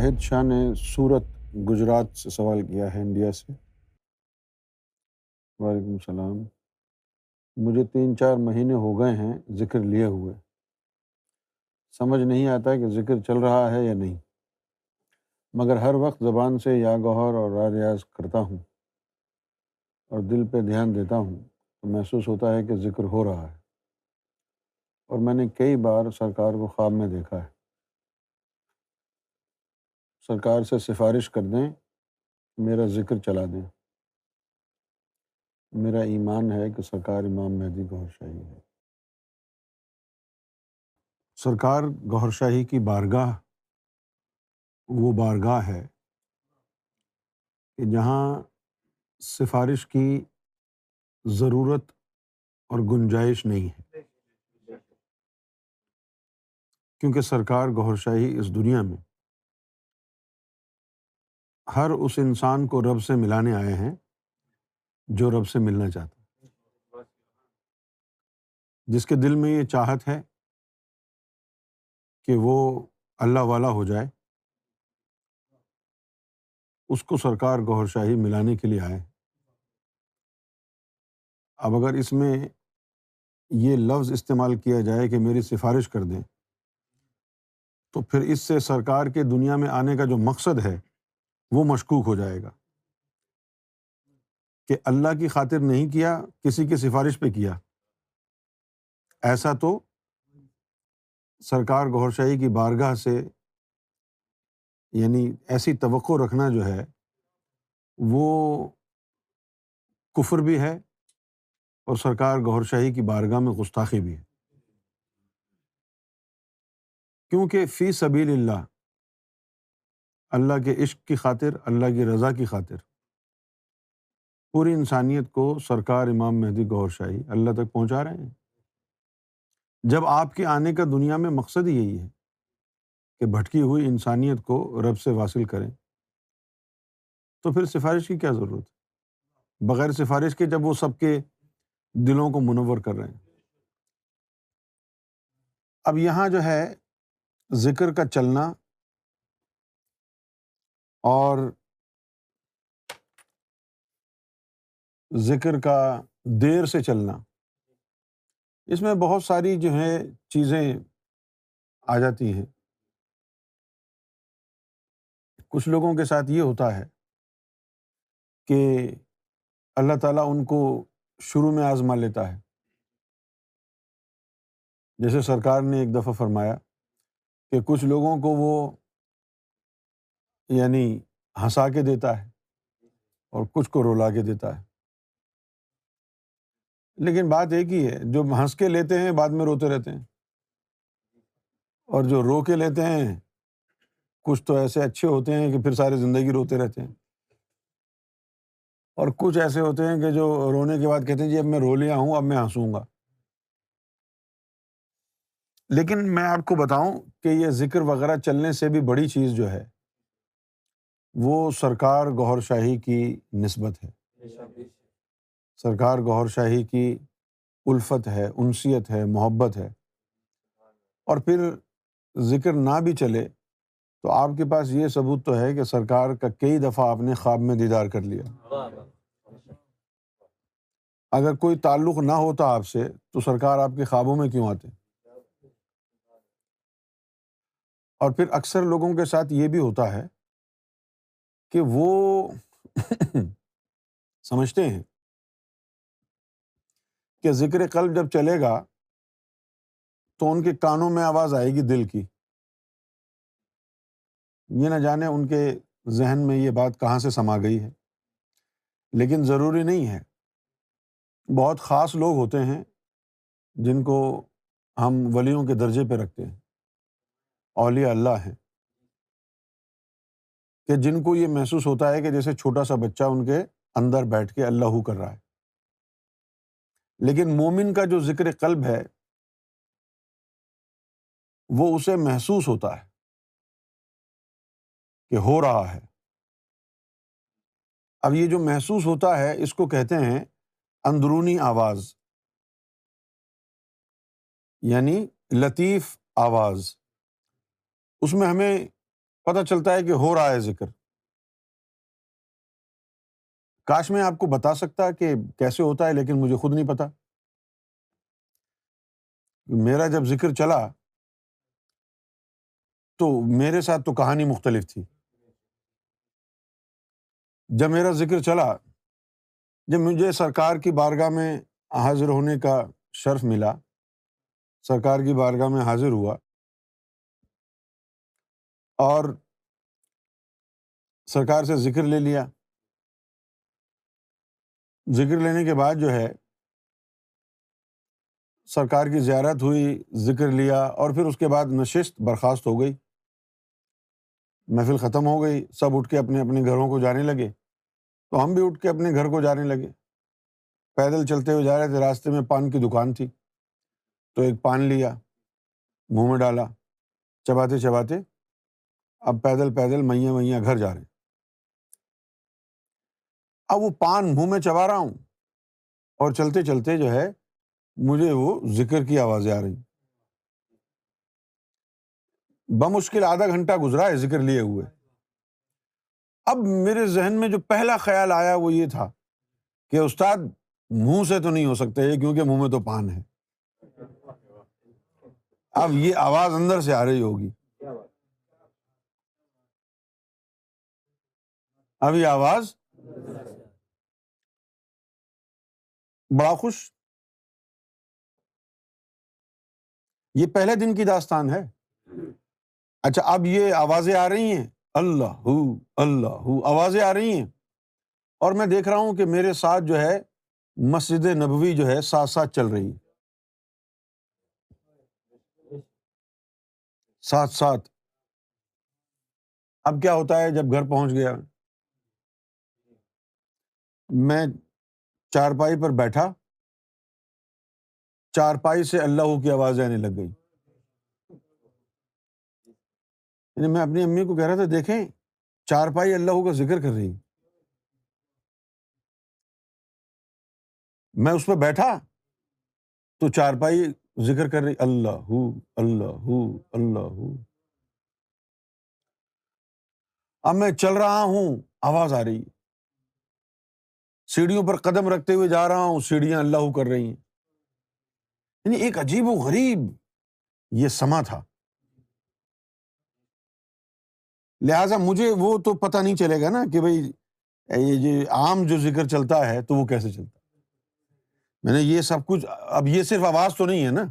واحد شاہ نے سورت گجرات سے سوال کیا ہے انڈیا سے وعلیکم السلام مجھے تین چار مہینے ہو گئے ہیں ذکر لیے ہوئے سمجھ نہیں آتا کہ ذکر چل رہا ہے یا نہیں مگر ہر وقت زبان سے یا گہر اور رائے ریاض کرتا ہوں اور دل پہ دھیان دیتا ہوں تو محسوس ہوتا ہے کہ ذکر ہو رہا ہے اور میں نے کئی بار سرکار کو خواب میں دیکھا ہے سرکار سے سفارش کر دیں میرا ذکر چلا دیں میرا ایمان ہے کہ سرکار امام مہدی گھر شاہی ہے سرکار گھر شاہی کی بارگاہ وہ بارگاہ ہے کہ جہاں سفارش کی ضرورت اور گنجائش نہیں ہے کیونکہ سرکار گھر شاہی اس دنیا میں ہر اس انسان کو رب سے ملانے آئے ہیں جو رب سے ملنا چاہتا جس کے دل میں یہ چاہت ہے کہ وہ اللہ والا ہو جائے اس کو سرکار گور شاہی ملانے کے لیے آئے اب اگر اس میں یہ لفظ استعمال کیا جائے کہ میری سفارش کر دیں تو پھر اس سے سرکار کے دنیا میں آنے کا جو مقصد ہے وہ مشکوک ہو جائے گا کہ اللہ کی خاطر نہیں کیا کسی کی سفارش پہ کیا ایسا تو سرکار گور شاہی کی بارگاہ سے یعنی ایسی توقع رکھنا جو ہے وہ کفر بھی ہے اور سرکار گور شاہی کی بارگاہ میں گستاخی بھی ہے کیونکہ فی سبیل اللہ اللہ کے عشق کی خاطر اللہ کی رضا کی خاطر پوری انسانیت کو سرکار امام مہدی گور شاہی اللہ تک پہنچا رہے ہیں جب آپ کے آنے کا دنیا میں مقصد یہی ہے کہ بھٹکی ہوئی انسانیت کو رب سے واصل کریں تو پھر سفارش کی کیا ضرورت ہے بغیر سفارش کے جب وہ سب کے دلوں کو منور کر رہے ہیں اب یہاں جو ہے ذکر کا چلنا اور ذکر کا دیر سے چلنا اس میں بہت ساری جو ہے چیزیں آ جاتی ہیں کچھ لوگوں کے ساتھ یہ ہوتا ہے کہ اللہ تعالیٰ ان کو شروع میں آزما لیتا ہے جیسے سرکار نے ایک دفعہ فرمایا کہ کچھ لوگوں کو وہ یعنی ہنسا کے دیتا ہے اور کچھ کو رولا کے دیتا ہے لیکن بات ایک ہی ہے جو ہنس کے لیتے ہیں بعد میں روتے رہتے ہیں اور جو رو کے لیتے ہیں کچھ تو ایسے اچھے ہوتے ہیں کہ پھر سارے زندگی روتے رہتے ہیں اور کچھ ایسے ہوتے ہیں کہ جو رونے کے بعد کہتے ہیں جی اب میں رو لیا ہوں اب میں ہنسوں گا لیکن میں آپ کو بتاؤں کہ یہ ذکر وغیرہ چلنے سے بھی بڑی چیز جو ہے وہ سرکار غور شاہی کی نسبت ہے سرکار غور شاہی کی الفت ہے انسیت ہے محبت ہے اور پھر ذکر نہ بھی چلے تو آپ کے پاس یہ ثبوت تو ہے کہ سرکار کا کئی دفعہ آپ نے خواب میں دیدار کر لیا اگر کوئی تعلق نہ ہوتا آپ سے تو سرکار آپ کے خوابوں میں کیوں آتے اور پھر اکثر لوگوں کے ساتھ یہ بھی ہوتا ہے کہ وہ سمجھتے ہیں کہ ذکر قلب جب چلے گا تو ان کے کانوں میں آواز آئے گی دل کی یہ نہ جانے ان کے ذہن میں یہ بات کہاں سے سما گئی ہے لیکن ضروری نہیں ہے بہت خاص لوگ ہوتے ہیں جن کو ہم ولیوں کے درجے پہ رکھتے ہیں اولیاء اللہ ہیں کہ جن کو یہ محسوس ہوتا ہے کہ جیسے چھوٹا سا بچہ ان کے اندر بیٹھ کے اللہ کر رہا ہے لیکن مومن کا جو ذکر قلب ہے وہ اسے محسوس ہوتا ہے کہ ہو رہا ہے اب یہ جو محسوس ہوتا ہے اس کو کہتے ہیں اندرونی آواز یعنی لطیف آواز اس میں ہمیں چلتا ہے کہ ہو رہا ہے ذکر کاش میں آپ کو بتا سکتا کہ کیسے ہوتا ہے لیکن مجھے خود نہیں پتا میرا جب ذکر چلا تو میرے ساتھ تو کہانی مختلف تھی جب میرا ذکر چلا جب مجھے سرکار کی بارگاہ میں حاضر ہونے کا شرف ملا سرکار کی بارگاہ میں حاضر ہوا اور سرکار سے ذکر لے لیا ذکر لینے کے بعد جو ہے سرکار کی زیارت ہوئی ذکر لیا اور پھر اس کے بعد نشست برخاست ہو گئی محفل ختم ہو گئی سب اٹھ کے اپنے اپنے گھروں کو جانے لگے تو ہم بھی اٹھ کے اپنے گھر کو جانے لگے پیدل چلتے ہوئے جا رہے تھے راستے میں پان کی دکان تھی تو ایک پان لیا منہ میں ڈالا چباتے چباتے اب پیدل پیدل میاں میاں گھر جا رہے اب وہ پان منہ میں چبا رہا ہوں اور چلتے چلتے جو ہے مجھے وہ ذکر کی آوازیں آ رہی بمشکل آدھا گھنٹہ گزرا ہے ذکر لیے ہوئے اب میرے ذہن میں جو پہلا خیال آیا وہ یہ تھا کہ استاد منہ سے تو نہیں ہو سکتے کیونکہ منہ میں تو پان ہے اب یہ آواز اندر سے آ رہی ہوگی ابھی آواز بڑا خوش یہ پہلے دن کی داستان ہے اچھا اب یہ آوازیں آ رہی ہیں اللہ ہو اللہ ہو آوازیں آ رہی ہیں اور میں دیکھ رہا ہوں کہ میرے ساتھ جو ہے مسجد نبوی جو ہے ساتھ ساتھ چل رہی ہے ساتھ ساتھ اب کیا ہوتا ہے جب گھر پہنچ گیا میں چارپائی پر بیٹھا چارپائی سے اللہ کی آواز آنے لگ گئی یعنی میں اپنی امی کو کہہ رہا تھا دیکھیں چارپائی اللہ کا ذکر کر رہی میں اس پہ بیٹھا تو چارپائی ذکر کر رہی اللہ ہو اللہ ہو اللہ ہو اب میں چل رہا ہوں آواز آ رہی ہے سیڑھیوں پر قدم رکھتے ہوئے جا رہا ہوں سیڑھیاں اللہ کر رہی ہیں یعنی ایک عجیب و غریب یہ سما تھا لہذا مجھے وہ تو پتا نہیں چلے گا نا کہ بھائی یہ جو عام جو ذکر چلتا ہے تو وہ کیسے چلتا میں نے یہ سب کچھ اب یہ صرف آواز تو نہیں ہے نا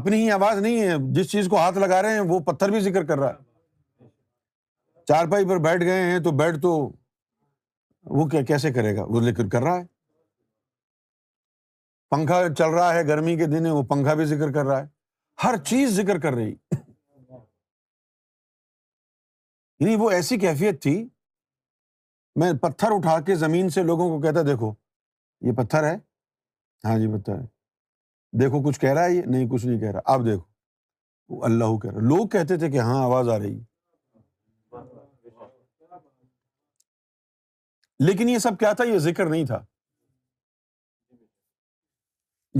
اپنی ہی آواز نہیں ہے جس چیز کو ہاتھ لگا رہے ہیں وہ پتھر بھی ذکر کر رہا ہے چارپائی پر بیٹھ گئے ہیں تو بیٹھ تو وہ کیسے کرے گا وہ ذکر کر رہا ہے پنکھا چل رہا ہے گرمی کے دن وہ پنکھا بھی ذکر کر رہا ہے ہر چیز ذکر کر رہی یعنی وہ ایسی کیفیت تھی میں پتھر اٹھا کے زمین سے لوگوں کو کہتا دیکھو یہ پتھر ہے ہاں جی پتھر ہے دیکھو کچھ کہہ رہا ہے یہ نہیں کچھ نہیں کہہ رہا اب دیکھو وہ اللہ کہہ رہا لوگ کہتے تھے کہ ہاں آواز آ رہی ہے لیکن یہ سب کیا تھا یہ ذکر نہیں تھا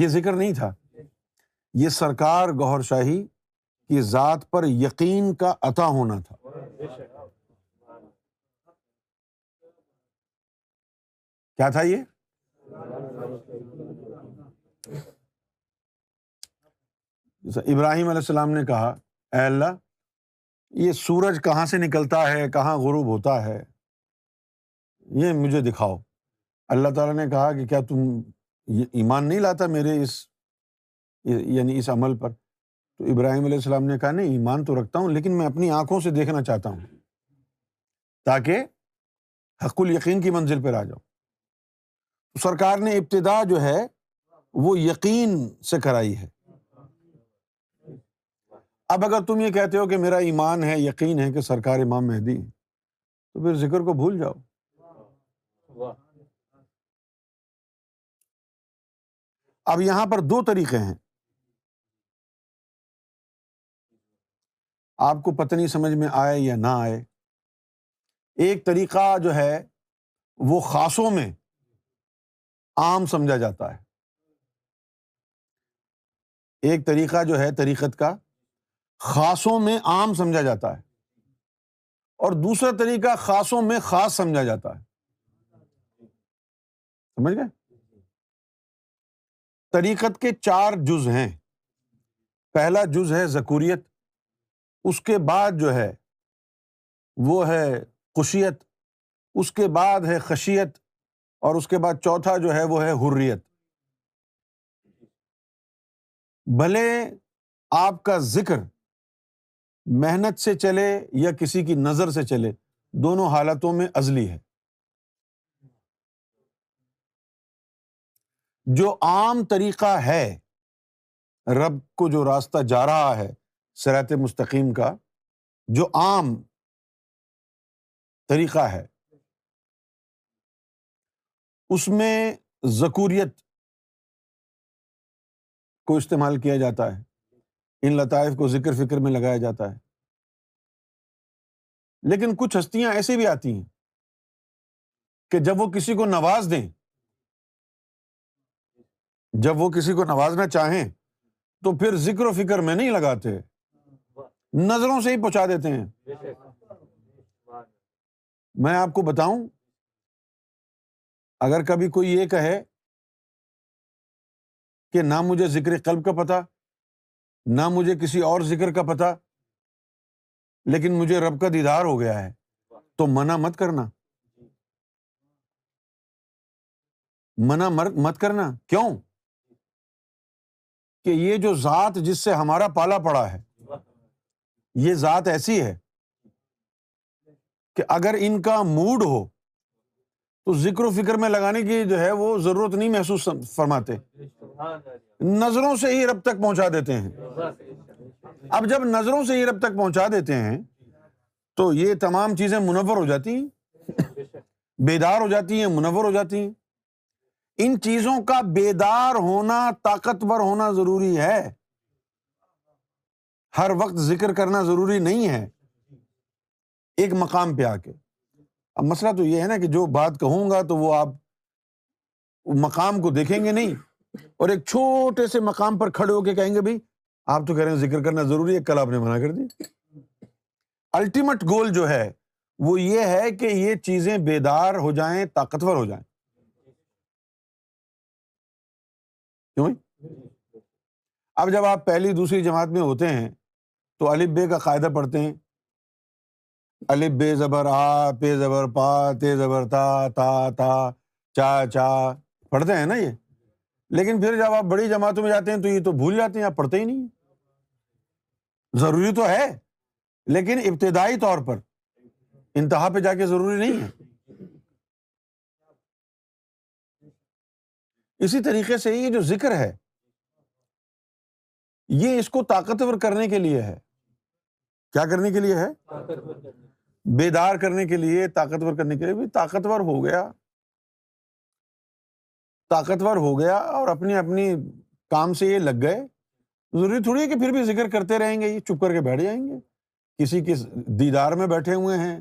یہ ذکر نہیں تھا یہ سرکار گور شاہی کی ذات پر یقین کا عطا ہونا تھا کیا تھا یہ ابراہیم علیہ السلام نے کہا اے اللہ یہ سورج کہاں سے نکلتا ہے کہاں غروب ہوتا ہے یہ مجھے دکھاؤ اللہ تعالیٰ نے کہا کہ کیا تم ایمان نہیں لاتا میرے اس یعنی اس عمل پر تو ابراہیم علیہ السلام نے کہا نہیں ایمان تو رکھتا ہوں لیکن میں اپنی آنکھوں سے دیکھنا چاہتا ہوں تاکہ حق القین کی منزل پر آ جاؤ سرکار نے ابتدا جو ہے وہ یقین سے کرائی ہے اب اگر تم یہ کہتے ہو کہ میرا ایمان ہے یقین ہے کہ سرکار امام مہدی تو پھر ذکر کو بھول جاؤ اب یہاں پر دو طریقے ہیں آپ کو پتہ نہیں سمجھ میں آئے یا نہ آئے ایک طریقہ جو ہے وہ خاصوں میں عام سمجھا جاتا ہے ایک طریقہ جو ہے طریقت کا خاصوں میں عام سمجھا جاتا ہے اور دوسرا طریقہ خاصوں میں خاص سمجھا جاتا ہے سمجھ گئے طریقت کے چار جز ہیں پہلا جز ہے ذکوریت اس کے بعد جو ہے وہ ہے خوشیت اس کے بعد ہے خشیت اور اس کے بعد چوتھا جو ہے وہ ہے حریت بھلے آپ کا ذکر محنت سے چلے یا کسی کی نظر سے چلے دونوں حالتوں میں ازلی ہے جو عام طریقہ ہے رب کو جو راستہ جا رہا ہے سرحت مستقیم کا جو عام طریقہ ہے اس میں ذکوریت کو استعمال کیا جاتا ہے ان لطائف کو ذکر فکر میں لگایا جاتا ہے لیکن کچھ ہستیاں ایسی بھی آتی ہیں کہ جب وہ کسی کو نواز دیں جب وہ کسی کو نوازنا چاہیں تو پھر ذکر و فکر میں نہیں لگاتے نظروں سے ہی پہنچا دیتے ہیں میں آپ کو بتاؤں اگر کبھی کوئی یہ کہے کہ نہ مجھے ذکر قلب کا پتا نہ مجھے کسی اور ذکر کا پتا لیکن مجھے رب کا دیدار ہو گیا ہے تو منع مت کرنا منع مر مت کرنا کیوں کہ یہ جو ذات جس سے ہمارا پالا پڑا ہے یہ ذات ایسی ہے کہ اگر ان کا موڈ ہو تو ذکر و فکر میں لگانے کی جو ہے وہ ضرورت نہیں محسوس فرماتے نظروں سے ہی رب تک پہنچا دیتے ہیں اب جب نظروں سے ہی رب تک پہنچا دیتے ہیں تو یہ تمام چیزیں منور ہو جاتی ہیں بیدار ہو جاتی ہیں منور ہو جاتی ہیں ان چیزوں کا بیدار ہونا طاقتور ہونا ضروری ہے ہر وقت ذکر کرنا ضروری نہیں ہے ایک مقام پہ آ کے اب مسئلہ تو یہ ہے نا کہ جو بات کہوں گا تو وہ آپ مقام کو دیکھیں گے نہیں اور ایک چھوٹے سے مقام پر کھڑے ہو کے کہیں گے بھائی آپ تو کہہ رہے ہیں ذکر کرنا ضروری ہے کل آپ نے منع کر دی الٹیمیٹ گول جو ہے وہ یہ ہے کہ یہ چیزیں بیدار ہو جائیں طاقتور ہو جائیں کیوں اب جب آپ پہلی دوسری جماعت میں ہوتے ہیں تو بے کا قاعدہ پڑھتے ہیں بے زبر آ پے زبر پا تے زبر تا تا تا چا چا پڑھتے ہیں نا یہ لیکن پھر جب آپ بڑی جماعتوں میں جاتے ہیں تو یہ تو بھول جاتے ہیں آپ پڑھتے ہی نہیں ضروری تو ہے لیکن ابتدائی طور پر انتہا پہ جا کے ضروری نہیں ہے اسی طریقے سے یہ جو ذکر ہے یہ اس کو طاقتور کرنے کے لیے ہے کیا کرنے کے لیے ہے بیدار کرنے کے لیے طاقتور کرنے کے لیے بھی طاقتور ہو گیا طاقتور ہو گیا اور اپنی اپنی کام سے یہ لگ گئے ضروری تھوڑی ہے کہ پھر بھی ذکر کرتے رہیں گے یہ چپ کر کے بیٹھ جائیں گے کسی کے دیدار میں بیٹھے ہوئے ہیں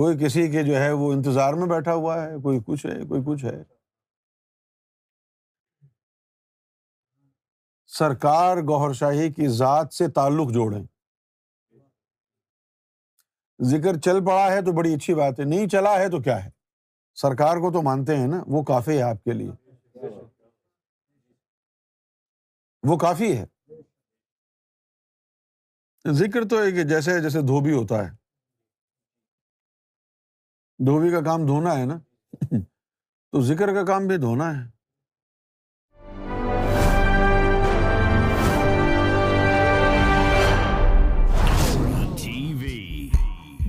کوئی کسی کے جو ہے وہ انتظار میں بیٹھا ہوا ہے کوئی کچھ ہے کوئی کچھ ہے سرکار گوہر شاہی کی ذات سے تعلق جوڑیں ذکر چل پڑا ہے تو بڑی اچھی بات ہے نہیں چلا ہے تو کیا ہے سرکار کو تو مانتے ہیں نا وہ کافی ہے آپ کے لیے وہ کافی ہے ذکر تو ہے کہ جیسے جیسے دھوبی ہوتا ہے دھوبی کا کام دھونا ہے نا تو ذکر کا کام بھی دھونا ہے